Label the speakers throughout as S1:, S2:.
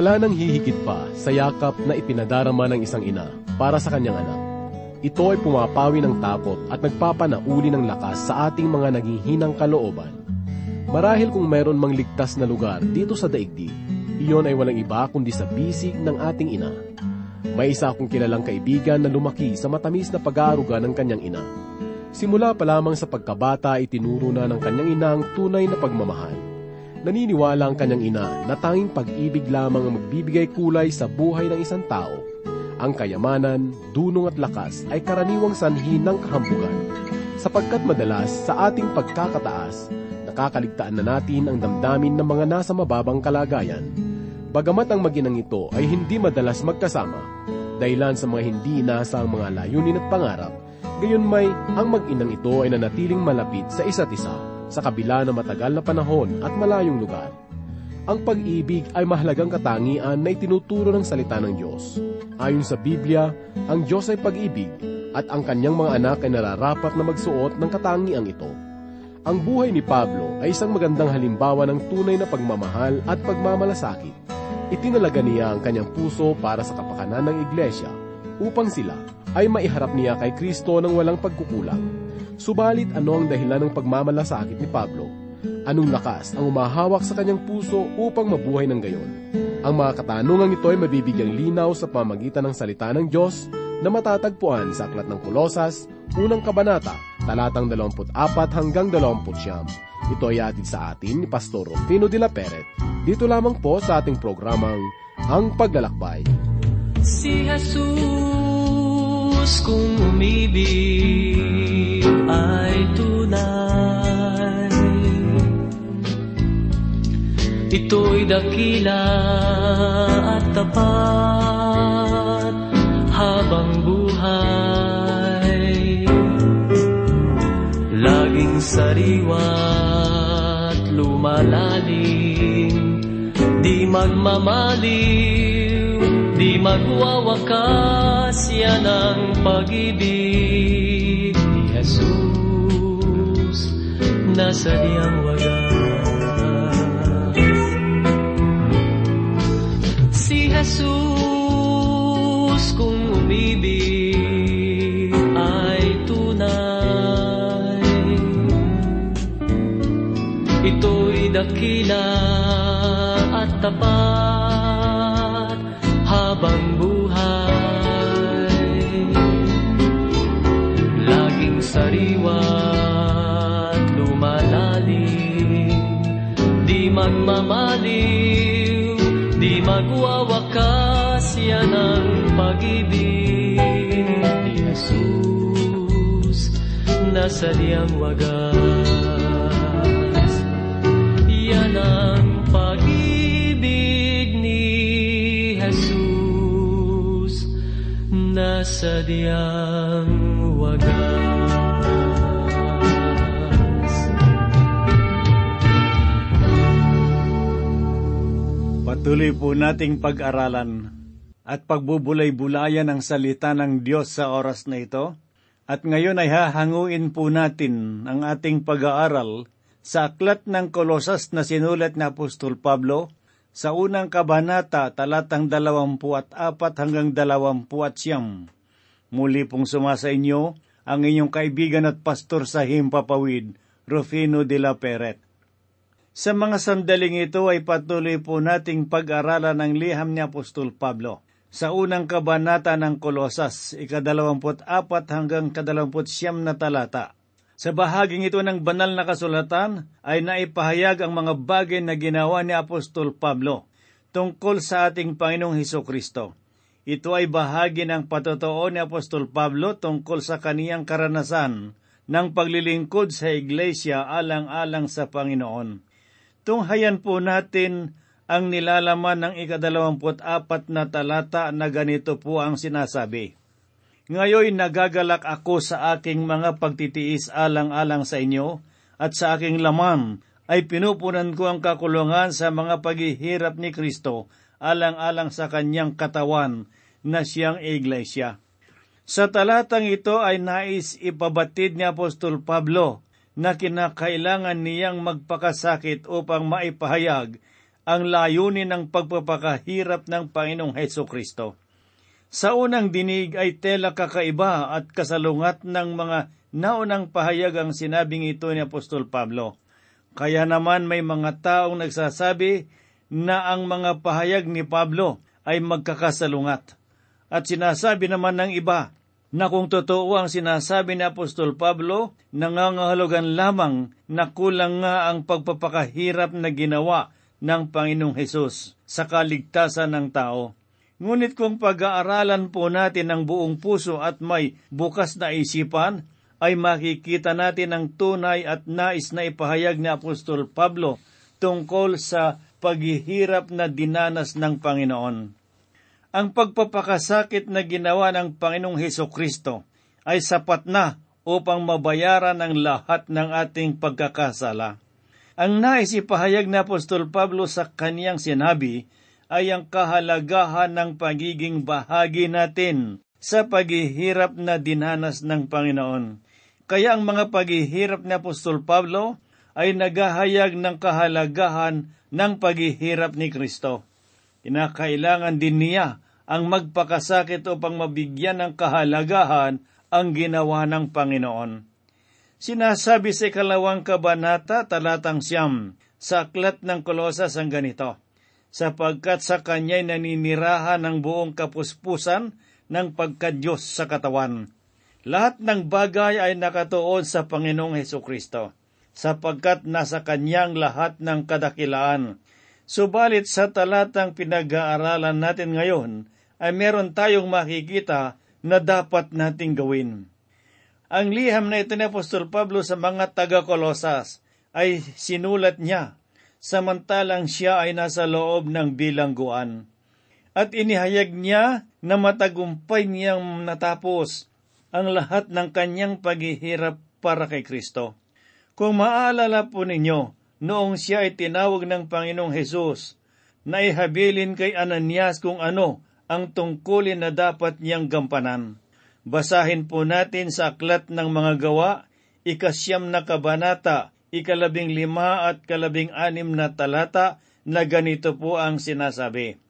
S1: Wala nang hihigit pa sa yakap na ipinadarama ng isang ina para sa kanyang anak. Ito ay pumapawi ng takot at nagpapanauli ng lakas sa ating mga naging hinang kalooban. Marahil kung mayroon mang ligtas na lugar dito sa daigdig, iyon ay walang iba kundi sa bisig ng ating ina. May isa akong kilalang kaibigan na lumaki sa matamis na pag-aaruga ng kanyang ina. Simula pa lamang sa pagkabata itinuro na ng kanyang ina ang tunay na pagmamahal. Naniniwala ang kanyang ina na tanging pag-ibig lamang ang magbibigay kulay sa buhay ng isang tao. Ang kayamanan, dunong at lakas ay karaniwang sanhi ng kahambugan. Sapagkat madalas sa ating pagkakataas, nakakaligtaan na natin ang damdamin ng mga nasa mababang kalagayan. Bagamat ang maginang ito ay hindi madalas magkasama, dahilan sa mga hindi inaasang mga layunin at pangarap, gayon may ang mag-inang ito ay nanatiling malapit sa isa't isa sa kabila ng matagal na panahon at malayong lugar. Ang pag-ibig ay mahalagang katangian na itinuturo ng salita ng Diyos. Ayon sa Biblia, ang Diyos ay pag-ibig at ang kanyang mga anak ay nararapat na magsuot ng katangiang ito. Ang buhay ni Pablo ay isang magandang halimbawa ng tunay na pagmamahal at pagmamalasakit. Itinalaga niya ang kanyang puso para sa kapakanan ng iglesia upang sila ay maiharap niya kay Kristo ng walang pagkukulang. Subalit ano ang dahilan ng pagmamalasakit ni Pablo? Anong lakas ang umahawak sa kanyang puso upang mabuhay ng gayon? Ang mga katanungang ito ay mabibigyang linaw sa pamagitan ng salita ng Diyos na matatagpuan sa Aklat ng Kolosas, unang kabanata, talatang 24 hanggang 29. Ito ay atid sa atin ni Pastor Rufino de la Peret. Dito lamang po sa ating programang Ang Paglalakbay.
S2: Si Jesus kung umibig ay tunay. Ito'y dakila at tapat habang buhay. Laging sariwa't lumalalim Di magmamaliw, di magwawakas Yan ang pag-ibig. Ni Jesus Nasa diyang wagas. Si Jesus kung umibig ay tunay. Ito'y dakila at tapat ang pag-ibig. Ni Jesus Nasa diyang wagas. Yan ang pag-ibig ni Jesus. Nasa diyang wagas.
S3: Patuloy po nating pag-aralan at pagbubulay-bulayan ang salita ng Diyos sa oras na ito. At ngayon ay hahanguin po natin ang ating pag-aaral sa aklat ng Kolosas na sinulat ni Apostol Pablo sa unang kabanata talatang dalawampu at apat hanggang dalawampu at siyam. Muli pong sumasa inyo ang inyong kaibigan at pastor sa Himpapawid, Rufino de la Peret. Sa mga sandaling ito ay patuloy po nating pag-aralan ang liham ni Apostol Pablo. Sa unang kabanata ng Kolosas, ikadalawamput apat hanggang kadalawamput siyam na talata. Sa bahaging ito ng banal na kasulatan ay naipahayag ang mga bagay na ginawa ni Apostol Pablo tungkol sa ating Panginoong Heso Kristo. Ito ay bahagi ng patotoo ni Apostol Pablo tungkol sa kaniyang karanasan ng paglilingkod sa iglesia alang-alang sa Panginoon. Tunghayan po natin ang nilalaman ng ikadalawamput apat na talata na ganito po ang sinasabi. Ngayon nagagalak ako sa aking mga pagtitiis alang-alang sa inyo at sa aking laman ay pinupunan ko ang kakulungan sa mga paghihirap ni Kristo alang-alang sa kanyang katawan na siyang iglesia. Sa talatang ito ay nais ipabatid ni Apostol Pablo na kinakailangan niyang magpakasakit upang maipahayag ang layunin ng pagpapakahirap ng Panginoong Heso Kristo. Sa unang dinig ay tela kakaiba at kasalungat ng mga naunang pahayag ang sinabing ito ni Apostol Pablo. Kaya naman may mga taong nagsasabi na ang mga pahayag ni Pablo ay magkakasalungat. At sinasabi naman ng iba na kung totoo ang sinasabi ni Apostol Pablo, nangangahulugan lamang na kulang nga ang pagpapakahirap na ginawa ng Panginoong Hesus sa kaligtasan ng tao. Ngunit kung pag-aaralan po natin ng buong puso at may bukas na isipan, ay makikita natin ang tunay at nais na ipahayag ni Apostol Pablo tungkol sa paghihirap na dinanas ng Panginoon. Ang pagpapakasakit na ginawa ng Panginoong Heso Kristo ay sapat na upang mabayaran ang lahat ng ating pagkakasala. Ang nais ipahayag ni Apostol Pablo sa kaniyang sinabi ay ang kahalagahan ng pagiging bahagi natin sa paghihirap na dinanas ng Panginoon. Kaya ang mga paghihirap ni Apostol Pablo ay naghahayag ng kahalagahan ng paghihirap ni Kristo. Kinakailangan din niya ang magpakasakit upang mabigyan ng kahalagahan ang ginawa ng Panginoon. Sinasabi sa ikalawang kabanata, talatang siyam, sa aklat ng Kolosas ang ganito, sapagkat sa kanya'y naninirahan ng buong kapuspusan ng pagkadyos sa katawan. Lahat ng bagay ay nakatuon sa Panginoong Heso Kristo, sapagkat nasa kanyang lahat ng kadakilaan. Subalit sa talatang pinag-aaralan natin ngayon, ay meron tayong makikita na dapat nating gawin. Ang liham na ito ni Apostol Pablo sa mga taga-Kolosas ay sinulat niya samantalang siya ay nasa loob ng bilangguan. At inihayag niya na matagumpay niyang natapos ang lahat ng kanyang paghihirap para kay Kristo. Kung maalala po ninyo, noong siya ay tinawag ng Panginoong Hesus, na ihabilin kay Ananias kung ano ang tungkulin na dapat niyang gampanan. Basahin po natin sa aklat ng mga gawa, ikasyam na kabanata, ikalabing lima at kalabing anim na talata na ganito po ang sinasabi.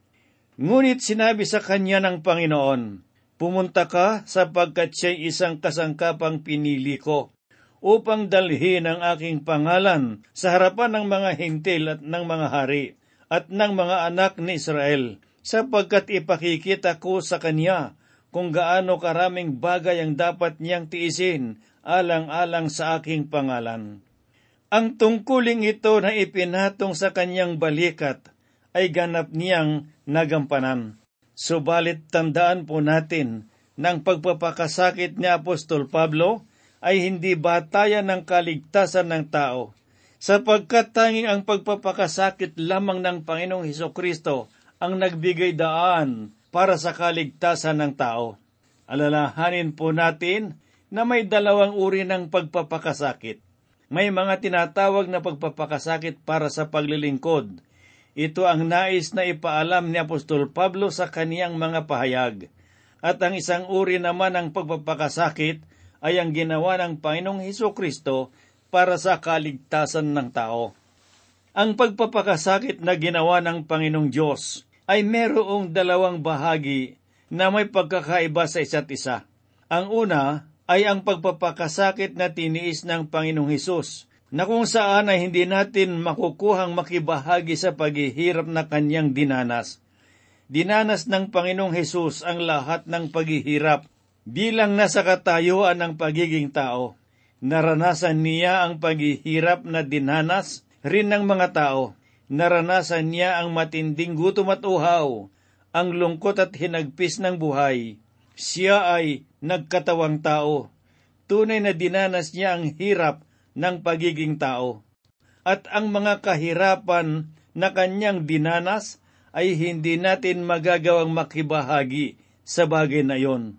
S3: Ngunit sinabi sa kanya ng Panginoon, Pumunta ka sapagkat siya'y isang kasangkapang pinili ko upang dalhin ang aking pangalan sa harapan ng mga hintil at ng mga hari at ng mga anak ni Israel, sapagkat ipakikita ko sa kanya kung gaano karaming bagay ang dapat niyang tiisin alang-alang sa aking pangalan. Ang tungkuling ito na ipinatong sa kanyang balikat ay ganap niyang nagampanan. Subalit tandaan po natin ng pagpapakasakit ni Apostol Pablo ay hindi batayan ng kaligtasan ng tao, sapagkat tanging ang pagpapakasakit lamang ng Panginoong Heso Kristo ang nagbigay daan para sa kaligtasan ng tao. Alalahanin po natin na may dalawang uri ng pagpapakasakit may mga tinatawag na pagpapakasakit para sa paglilingkod. Ito ang nais na ipaalam ni Apostol Pablo sa kaniyang mga pahayag. At ang isang uri naman ng pagpapakasakit ay ang ginawa ng Panginoong Heso Kristo para sa kaligtasan ng tao. Ang pagpapakasakit na ginawa ng Panginoong Diyos ay merong dalawang bahagi na may pagkakaiba sa isa't isa. Ang una ay ang pagpapakasakit na tiniis ng Panginoong Hesus, na kung saan ay hindi natin makukuhang makibahagi sa paghihirap na kanyang dinanas. Dinanas ng Panginoong Hesus ang lahat ng paghihirap bilang nasa katayuan ng pagiging tao. Naranasan niya ang paghihirap na dinanas rin ng mga tao. Naranasan niya ang matinding gutom at uhaw, ang lungkot at hinagpis ng buhay. Siya ay nagkatawang tao. Tunay na dinanas niya ang hirap ng pagiging tao. At ang mga kahirapan na kanyang dinanas ay hindi natin magagawang makibahagi sa bagay na yon.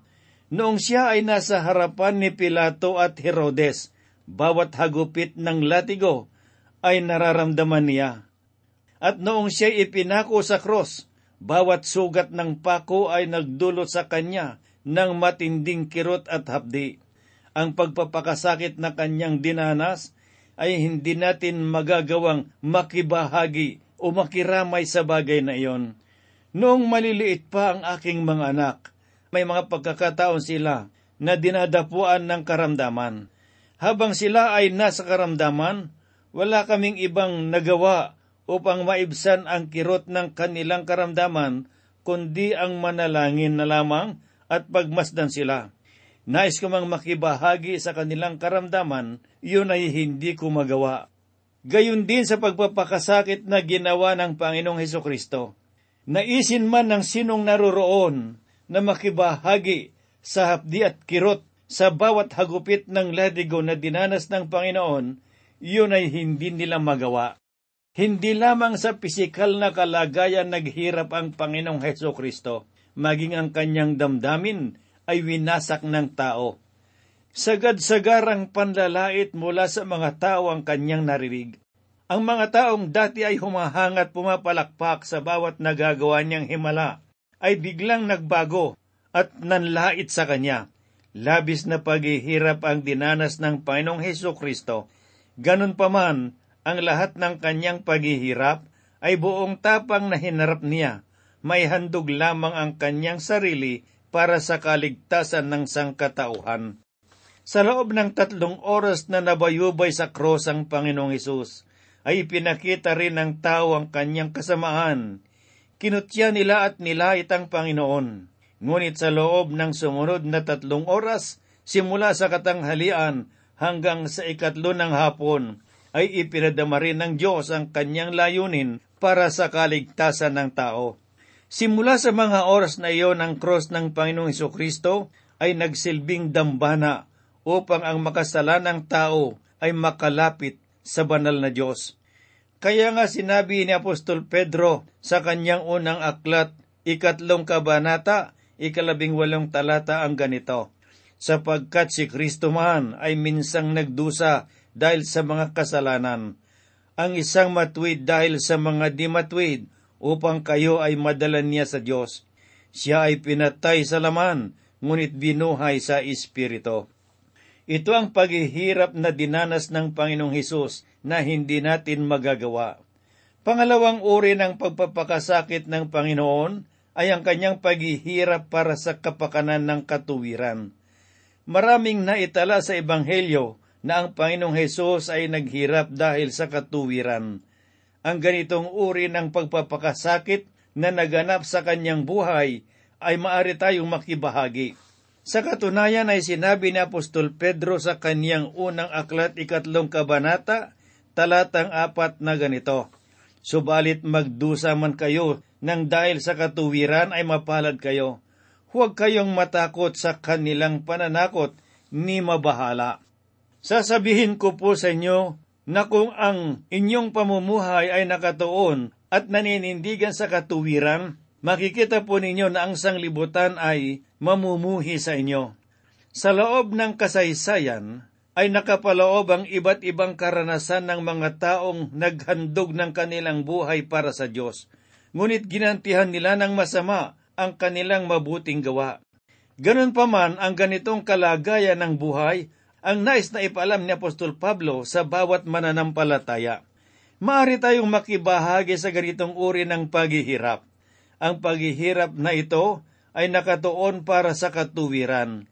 S3: Noong siya ay nasa harapan ni Pilato at Herodes, bawat hagupit ng latigo ay nararamdaman niya. At noong siya ipinako sa krus, bawat sugat ng pako ay nagdulot sa kanya ng matinding kirot at hapdi. Ang pagpapakasakit na kanyang dinanas ay hindi natin magagawang makibahagi o makiramay sa bagay na iyon. Noong maliliit pa ang aking mga anak, may mga pagkakataon sila na dinadapuan ng karamdaman. Habang sila ay nasa karamdaman, wala kaming ibang nagawa upang maibsan ang kirot ng kanilang karamdaman, kundi ang manalangin na lamang at pagmasdan sila. Nais ko mang makibahagi sa kanilang karamdaman, iyon ay hindi ko magawa. Gayon din sa pagpapakasakit na ginawa ng Panginoong Heso Kristo. Naisin man ng sinong naroroon na makibahagi sa hapdi at kirot sa bawat hagupit ng ladigo na dinanas ng Panginoon, yun ay hindi nila magawa. Hindi lamang sa pisikal na kalagayan naghirap ang Panginoong Heso Kristo, maging ang kanyang damdamin ay winasak ng tao. Sagad-sagarang panlalait mula sa mga tao ang kanyang narinig. Ang mga taong dati ay humahangat pumapalakpak sa bawat nagagawa niyang himala, ay biglang nagbago at nanlait sa kanya labis na paghihirap ang dinanas ng Panginoong Heso Kristo. Ganun pa man, ang lahat ng kanyang paghihirap ay buong tapang na hinarap niya. May handog lamang ang kanyang sarili para sa kaligtasan ng sangkatauhan. Sa loob ng tatlong oras na nabayubay sa cross ang Panginoong Hesus, ay pinakita rin ng tao ang kanyang kasamaan. Kinutya nila at nilait ang Panginoon. Ngunit sa loob ng sumunod na tatlong oras, simula sa katanghalian hanggang sa ikatlo ng hapon, ay ipinadama rin ng Diyos ang kanyang layunin para sa kaligtasan ng tao. Simula sa mga oras na iyon ang cross ng Panginoong Iso Kristo ay nagsilbing dambana upang ang makasalanang tao ay makalapit sa banal na Diyos. Kaya nga sinabi ni Apostol Pedro sa kanyang unang aklat, ikatlong kabanata, ikalabing walong talata ang ganito, sapagkat si Kristo man ay minsang nagdusa dahil sa mga kasalanan, ang isang matwid dahil sa mga di matwid, upang kayo ay madala niya sa Diyos. Siya ay pinatay sa laman, ngunit binuhay sa Espiritu. Ito ang paghihirap na dinanas ng Panginoong Hesus na hindi natin magagawa. Pangalawang uri ng pagpapakasakit ng Panginoon ay ang kanyang paghihirap para sa kapakanan ng katuwiran. Maraming naitala sa Ebanghelyo na ang Panginoong Hesus ay naghirap dahil sa katuwiran. Ang ganitong uri ng pagpapakasakit na naganap sa kanyang buhay ay maari tayong makibahagi. Sa katunayan ay sinabi ni Apostol Pedro sa kanyang unang aklat ikatlong kabanata, talatang apat na ganito, Subalit magdusa man kayo nang dahil sa katuwiran ay mapalad kayo. Huwag kayong matakot sa kanilang pananakot ni mabahala. Sasabihin ko po sa inyo na kung ang inyong pamumuhay ay nakatuon at naninindigan sa katuwiran, makikita po ninyo na ang sanglibutan ay mamumuhi sa inyo. Sa loob ng kasaysayan, ay nakapaloob ang iba't ibang karanasan ng mga taong naghandog ng kanilang buhay para sa Diyos ngunit ginantihan nila ng masama ang kanilang mabuting gawa. Ganun pa man ang ganitong kalagayan ng buhay ang nais na ipaalam ni Apostol Pablo sa bawat mananampalataya. Maari tayong makibahagi sa ganitong uri ng paghihirap. Ang paghihirap na ito ay nakatuon para sa katuwiran.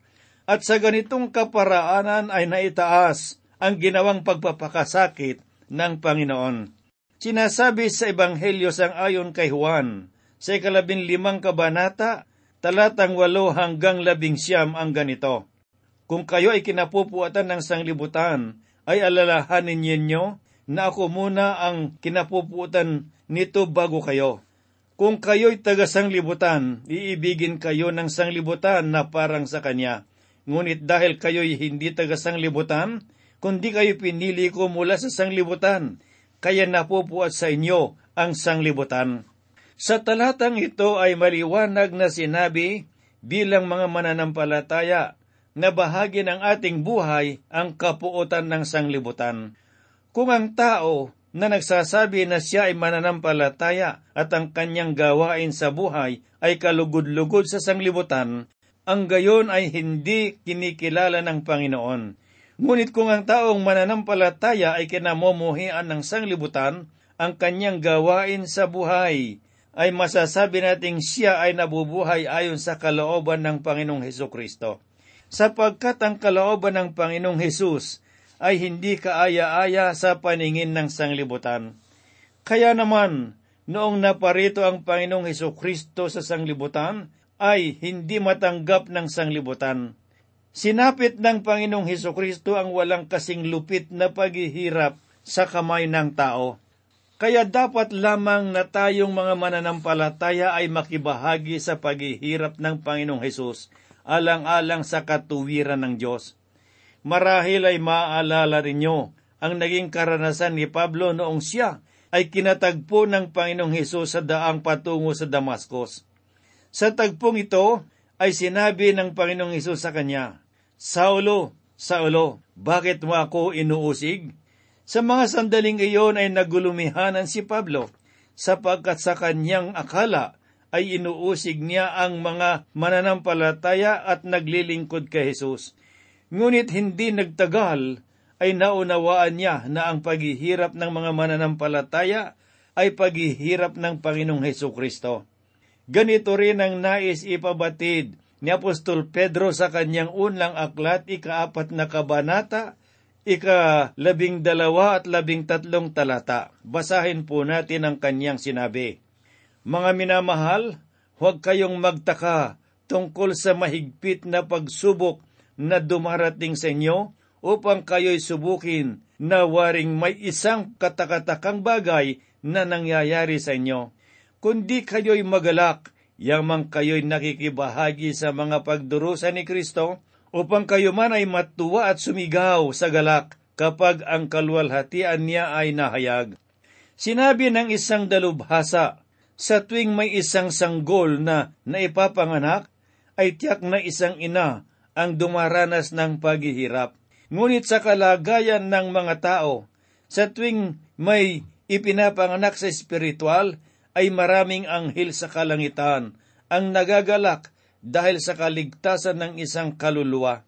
S3: At sa ganitong kaparaanan ay naitaas ang ginawang pagpapakasakit ng Panginoon. Sinasabi sa Ebanghelyo sang ayon kay Juan, sa ikalabing limang kabanata, talatang walo hanggang labing siyam ang ganito. Kung kayo ay kinapupuatan ng sanglibutan, ay alalahanin ninyo na ako muna ang kinapuputan nito bago kayo. Kung kayo'y taga sanglibutan, iibigin kayo ng sanglibutan na parang sa kanya. Ngunit dahil kayo'y hindi taga sanglibutan, kundi kayo pinili ko mula sa sanglibutan, kaya napupuat sa inyo ang sanglibutan. Sa talatang ito ay maliwanag na sinabi bilang mga mananampalataya na bahagi ng ating buhay ang kapuotan ng sanglibutan. Kung ang tao na nagsasabi na siya ay mananampalataya at ang kanyang gawain sa buhay ay kalugod-lugod sa sanglibutan, ang gayon ay hindi kinikilala ng Panginoon Ngunit kung ang taong mananampalataya ay kinamumuhian ng sanglibutan, ang kanyang gawain sa buhay, ay masasabi nating siya ay nabubuhay ayon sa kalooban ng Panginoong Heso Kristo. Sapagkat ang kalooban ng Panginoong Hesus ay hindi kaaya-aya sa paningin ng sanglibutan. Kaya naman, noong naparito ang Panginoong Heso Kristo sa sanglibutan, ay hindi matanggap ng sanglibutan. Sinapit ng Panginoong Heso Kristo ang walang kasing lupit na paghihirap sa kamay ng tao kaya dapat lamang na tayong mga mananampalataya ay makibahagi sa paghihirap ng Panginoong Hesus alang-alang sa katuwiran ng Diyos. Marahil ay maaalala ninyo ang naging karanasan ni Pablo noong siya ay kinatagpo ng Panginoong Hesus sa daang patungo sa Damascus. Sa tagpong ito ay sinabi ng Panginoong Hesus sa kanya, Saulo, Saulo, bakit mo ako inuusig? Sa mga sandaling iyon ay nagulumihanan si Pablo sapagkat sa kanyang akala ay inuusig niya ang mga mananampalataya at naglilingkod kay Jesus. Ngunit hindi nagtagal ay naunawaan niya na ang paghihirap ng mga mananampalataya ay paghihirap ng Panginoong Heso Kristo. Ganito rin ang nais ipabatid ni Apostol Pedro sa kanyang unlang aklat ikaapat na kabanata ika labing dalawa at labing tatlong talata. Basahin po natin ang kanyang sinabi. Mga minamahal, huwag kayong magtaka tungkol sa mahigpit na pagsubok na dumarating sa inyo upang kayo'y subukin na waring may isang katakatakang bagay na nangyayari sa inyo. Kundi kayo'y magalak, yamang kayo'y nakikibahagi sa mga pagdurusa ni Kristo, upang kayo man ay matuwa at sumigaw sa galak kapag ang kalwalhatian niya ay nahayag. Sinabi ng isang dalubhasa, sa tuwing may isang sanggol na naipapanganak, ay tiyak na isang ina ang dumaranas ng paghihirap. Ngunit sa kalagayan ng mga tao, sa tuwing may ipinapanganak sa espiritual, ay maraming anghel sa kalangitan ang nagagalak dahil sa kaligtasan ng isang kaluluwa.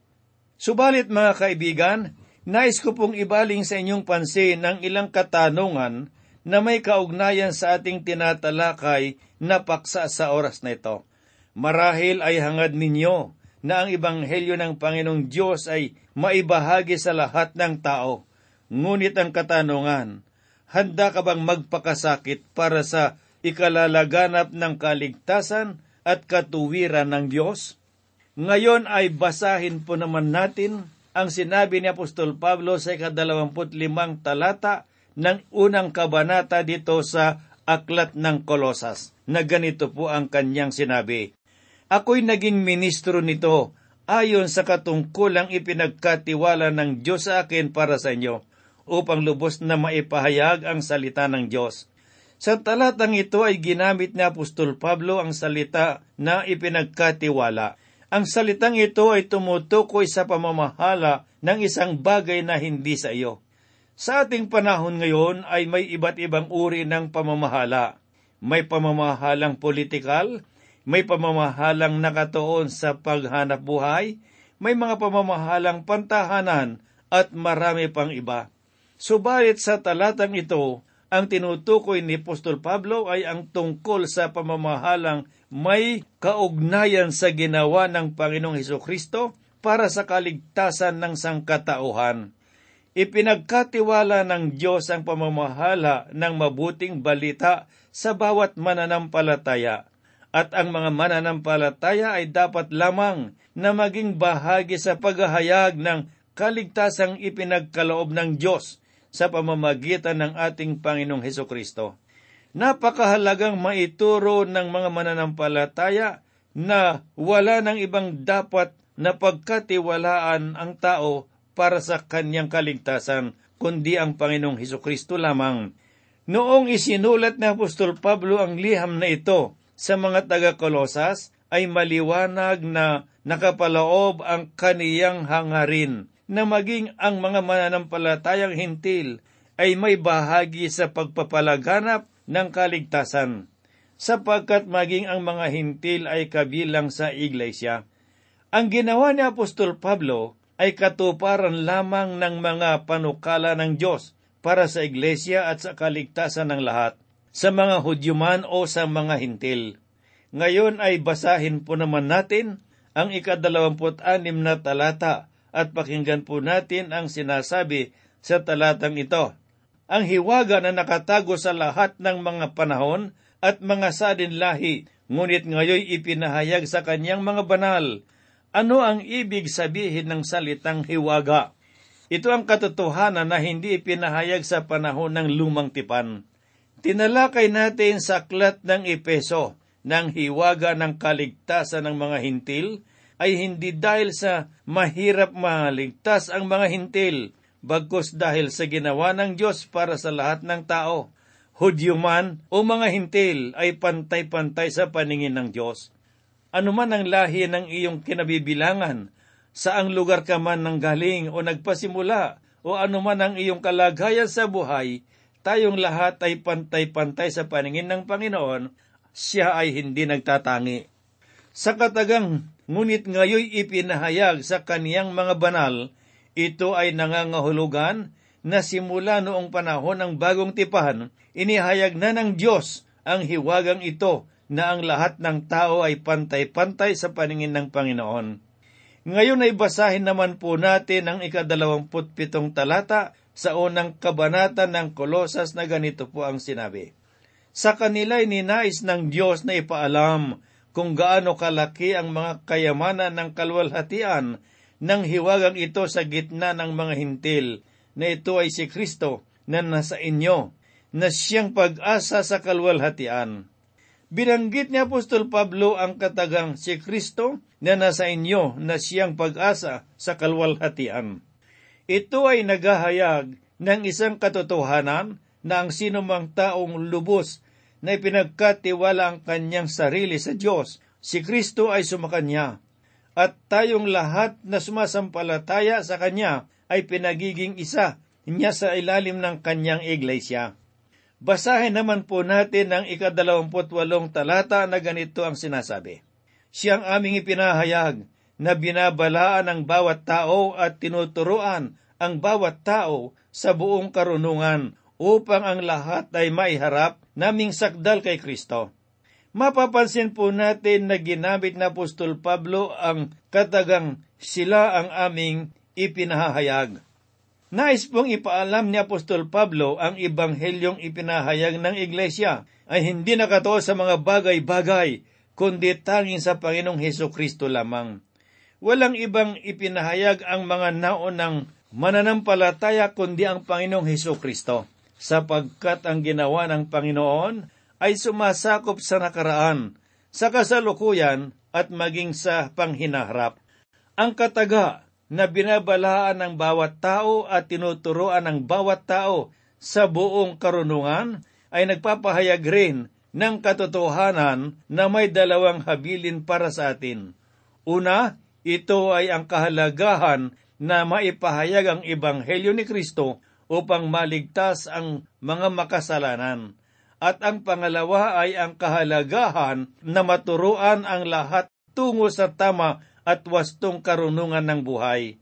S3: Subalit mga kaibigan, nais ko pong ibaling sa inyong pansin ang ilang katanungan na may kaugnayan sa ating tinatalakay na paksa sa oras na ito. Marahil ay hangad ninyo na ang Ebanghelyo ng Panginoong Diyos ay maibahagi sa lahat ng tao. Ngunit ang katanungan, handa ka bang magpakasakit para sa ikalalaganap ng kaligtasan at katuwiran ng Diyos? Ngayon ay basahin po naman natin ang sinabi ni Apostol Pablo sa ikadalawamput limang talata ng unang kabanata dito sa Aklat ng Kolosas, na ganito po ang kanyang sinabi. Ako'y naging ministro nito ayon sa katungkulang ipinagkatiwala ng Diyos sa akin para sa inyo, upang lubos na maipahayag ang salita ng Diyos sa talatang ito ay ginamit ni Apostol Pablo ang salita na ipinagkatiwala. Ang salitang ito ay tumutukoy sa pamamahala ng isang bagay na hindi sa iyo. Sa ating panahon ngayon ay may iba't ibang uri ng pamamahala. May pamamahalang politikal, may pamamahalang nakatuon sa paghanap buhay, may mga pamamahalang pantahanan at marami pang iba. Subalit sa talatang ito ang tinutukoy ni Apostol Pablo ay ang tungkol sa pamamahalang may kaugnayan sa ginawa ng Panginoong Heso Kristo para sa kaligtasan ng sangkatauhan. Ipinagkatiwala ng Diyos ang pamamahala ng mabuting balita sa bawat mananampalataya at ang mga mananampalataya ay dapat lamang na maging bahagi sa paghahayag ng kaligtasang ipinagkaloob ng Diyos sa pamamagitan ng ating Panginoong Heso Kristo. Napakahalagang maituro ng mga mananampalataya na wala ng ibang dapat na pagkatiwalaan ang tao para sa kanyang kaligtasan, kundi ang Panginoong Heso Kristo lamang. Noong isinulat ni Apostol Pablo ang liham na ito sa mga taga-Kolosas, ay maliwanag na nakapaloob ang kaniyang hangarin na maging ang mga mananampalatayang hintil ay may bahagi sa pagpapalaganap ng kaligtasan, sapagkat maging ang mga hintil ay kabilang sa iglesia. Ang ginawa ni Apostol Pablo ay katuparan lamang ng mga panukala ng Diyos para sa iglesia at sa kaligtasan ng lahat, sa mga Hudyo man o sa mga Hintil. Ngayon ay basahin po naman natin ang ikadalawamput-anim na talata at pakinggan po natin ang sinasabi sa talatang ito. Ang hiwaga na nakatago sa lahat ng mga panahon at mga sadin lahi, ngunit ngayon ipinahayag sa kanyang mga banal. Ano ang ibig sabihin ng salitang hiwaga? Ito ang katotohanan na hindi ipinahayag sa panahon ng lumang tipan. Tinalakay natin sa aklat ng Epeso ng hiwaga ng kaligtasan ng mga hintil ay hindi dahil sa mahirap maligtas ang mga hintil, bagkus dahil sa ginawa ng Diyos para sa lahat ng tao. Hudyo man o mga hintil ay pantay-pantay sa paningin ng Diyos. Ano man ang lahi ng iyong kinabibilangan, saang lugar ka man nang galing o nagpasimula o anuman ang iyong kalagayan sa buhay, tayong lahat ay pantay-pantay sa paningin ng Panginoon, siya ay hindi nagtatangi. Sa katagang, ngunit ngayoy ipinahayag sa kaniyang mga banal, ito ay nangangahulugan na simula noong panahon ng bagong tipahan, inihayag na ng Diyos ang hiwagang ito na ang lahat ng tao ay pantay-pantay sa paningin ng Panginoon. Ngayon ay basahin naman po natin ang ikadalawamput pitong talata sa unang kabanata ng Kolosas na ganito po ang sinabi. Sa kanila ninais ng Diyos na ipaalam kung gaano kalaki ang mga kayamanan ng kalwalhatian ng hiwagang ito sa gitna ng mga hintil, na ito ay si Kristo na nasa inyo, na siyang pag-asa sa kalwalhatian. Binanggit ni Apostol Pablo ang katagang si Kristo na nasa inyo na siyang pag-asa sa kalwalhatian. Ito ay naghahayag ng isang katotohanan na ang sinumang taong lubos na ipinagkatiwala ang kanyang sarili sa Diyos, si Kristo ay sumakanya. At tayong lahat na sumasampalataya sa Kanya ay pinagiging isa niya sa ilalim ng kanyang iglesia. Basahin naman po natin ang ikadalawamput walong talata na ganito ang sinasabi. Siyang aming ipinahayag na binabalaan ang bawat tao at tinuturuan ang bawat tao sa buong karunungan upang ang lahat ay maiharap naming sakdal kay Kristo. Mapapansin po natin na ginamit na Apostol Pablo ang katagang sila ang aming ipinahayag. Nais pong ipaalam ni Apostol Pablo ang ibanghelyong ipinahayag ng Iglesia ay hindi nakatuo sa mga bagay-bagay, kundi tanging sa Panginoong Heso Kristo lamang. Walang ibang ipinahayag ang mga naonang mananampalataya kundi ang Panginoong Heso Kristo, sapagkat ang ginawa ng Panginoon ay sumasakop sa nakaraan, sa kasalukuyan at maging sa panghinaharap. Ang kataga na binabalaan ng bawat tao at tinuturoan ng bawat tao sa buong karunungan ay nagpapahayag rin ng katotohanan na may dalawang habilin para sa atin. Una, ito ay ang kahalagahan na maipahayag ang Ebanghelyo ni Kristo upang maligtas ang mga makasalanan. At ang pangalawa ay ang kahalagahan na maturuan ang lahat tungo sa tama at wastong karunungan ng buhay.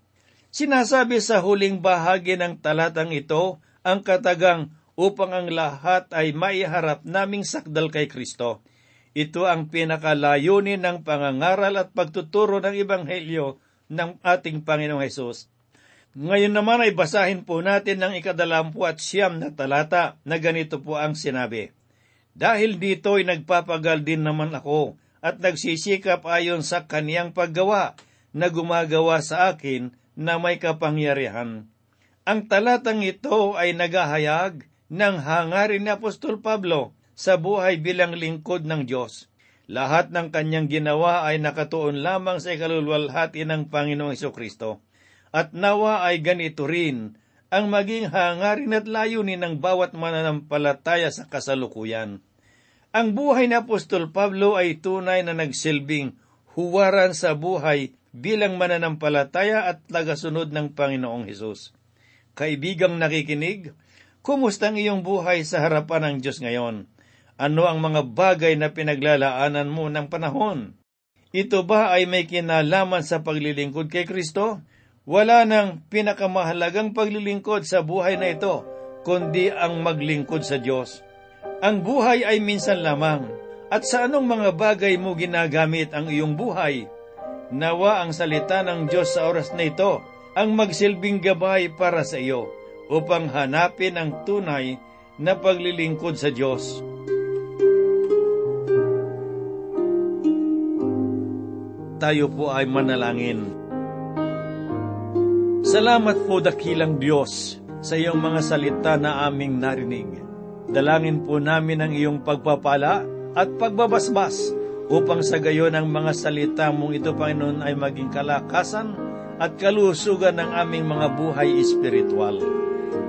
S3: Sinasabi sa huling bahagi ng talatang ito ang katagang upang ang lahat ay maiharap naming sakdal kay Kristo. Ito ang pinakalayunin ng pangangaral at pagtuturo ng Ebanghelyo ng ating Panginoong Hesus. Ngayon naman ay basahin po natin ng ikadalampu at siyam na talata na ganito po ang sinabi. Dahil dito ay nagpapagal din naman ako at nagsisikap ayon sa kaniyang paggawa na gumagawa sa akin na may kapangyarihan. Ang talatang ito ay nagahayag ng hangarin ni Apostol Pablo sa buhay bilang lingkod ng Diyos. Lahat ng kanyang ginawa ay nakatuon lamang sa ikalulwalhati ng Panginoong Kristo. At nawa ay ganito rin ang maging hangarin at layunin ng bawat mananampalataya sa kasalukuyan. Ang buhay ni Apostol Pablo ay tunay na nagsilbing huwaran sa buhay bilang mananampalataya at tagasunod ng Panginoong Hesus. Kaibigang nakikinig, kumusta ang iyong buhay sa harapan ng Diyos ngayon? Ano ang mga bagay na pinaglalaanan mo ng panahon? Ito ba ay may kinalaman sa paglilingkod kay Kristo? Wala nang pinakamahalagang paglilingkod sa buhay na ito, kundi ang maglingkod sa Diyos. Ang buhay ay minsan lamang, at sa anong mga bagay mo ginagamit ang iyong buhay? Nawa ang salita ng Diyos sa oras na ito ang magsilbing gabay para sa iyo upang hanapin ang tunay na paglilingkod sa Diyos. Tayo po ay manalangin. Salamat po dakilang Diyos sa iyong mga salita na aming narinig. Dalangin po namin ang iyong pagpapala at pagbabasbas upang sa gayon ang mga salita mong ito, Panginoon, ay maging kalakasan at kalusugan ng aming mga buhay espiritual.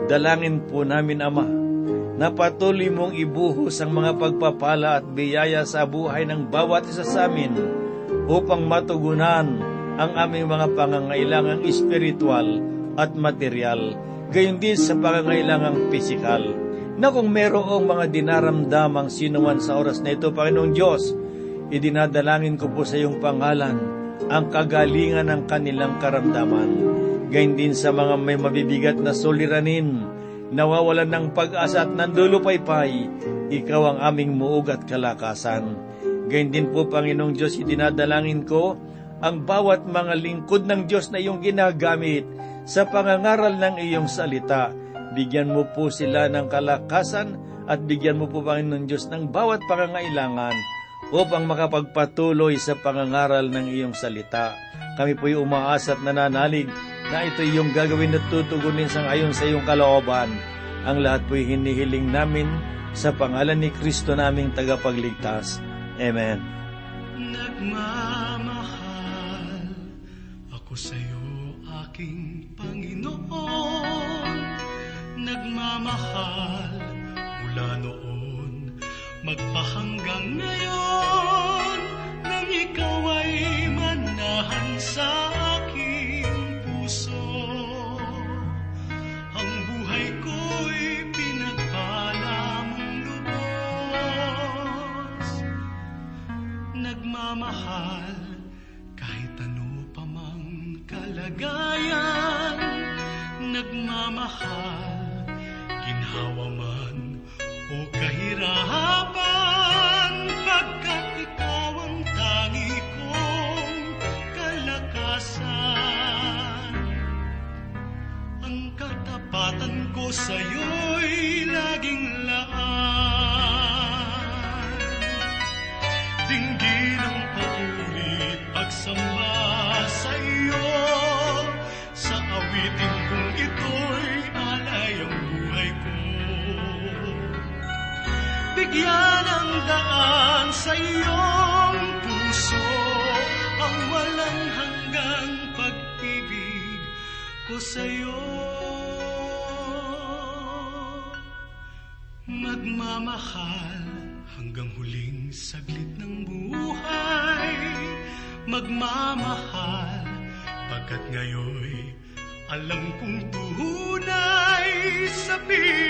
S3: Dalangin po namin, Ama, na patuloy mong ibuhos ang mga pagpapala at biyaya sa buhay ng bawat isa sa amin upang matugunan ang aming mga pangangailangang espiritual at material, gayon din sa pangangailangang pisikal. Na kung merong mga dinaramdamang sinuman sa oras na ito, Panginoong Diyos, idinadalangin ko po sa iyong pangalan ang kagalingan ng kanilang karamdaman. Gayon din sa mga may mabibigat na suliranin, nawawalan ng pag-asa at nandulupaypay, ikaw ang aming muog at kalakasan. Gayun din po, Panginoong Diyos, itinadalangin ko ang bawat mga lingkod ng Diyos na iyong ginagamit sa pangangaral ng iyong salita. Bigyan mo po sila ng kalakasan at bigyan mo po, Panginoong Diyos, ng bawat pangangailangan upang makapagpatuloy sa pangangaral ng iyong salita. Kami po'y umaasa at nananalig na ito iyong gagawin at tutugunin sang ayon sa iyong kalooban. Ang lahat po'y hinihiling namin sa pangalan ni Kristo naming tagapagligtas. Amen.
S4: Nagmamahal ako sa iyo, aking Panginoon. Nagmamahal mula noon, magpahanggang ngayon, nang ikaw ay manahan sa aking puso. Ang buhay ko'y pinagpala mong lubos. Nagmamahal kahit ano pa mang kalagayan. Nagmamahal ginhawa man o kahirapan. Pagkat ikaw ang tangi kong kalakasan ang katapatan ko sa'yo'y Bigyan ang daan sa iyong puso. Ang walang hanggang pag-ibig ko sa iyo Magmamahal hanggang huling saglit ng buhay. Magmamahal pagkat ngayoy alam kong tunay Sa piling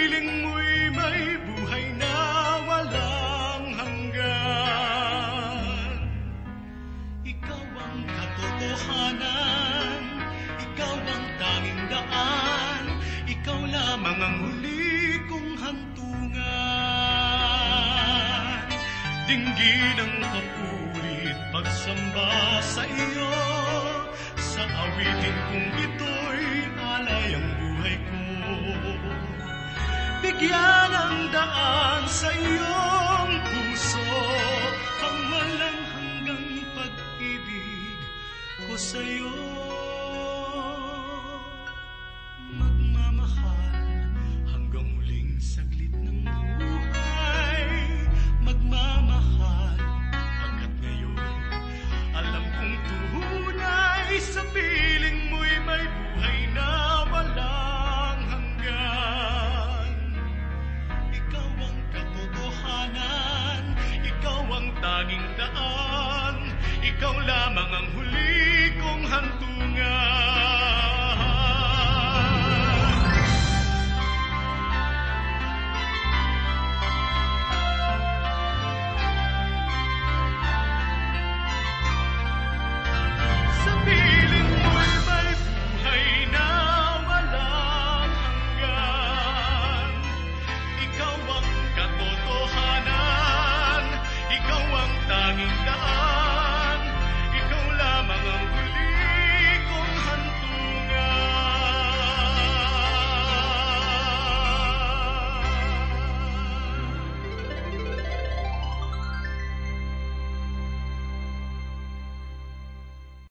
S4: go love.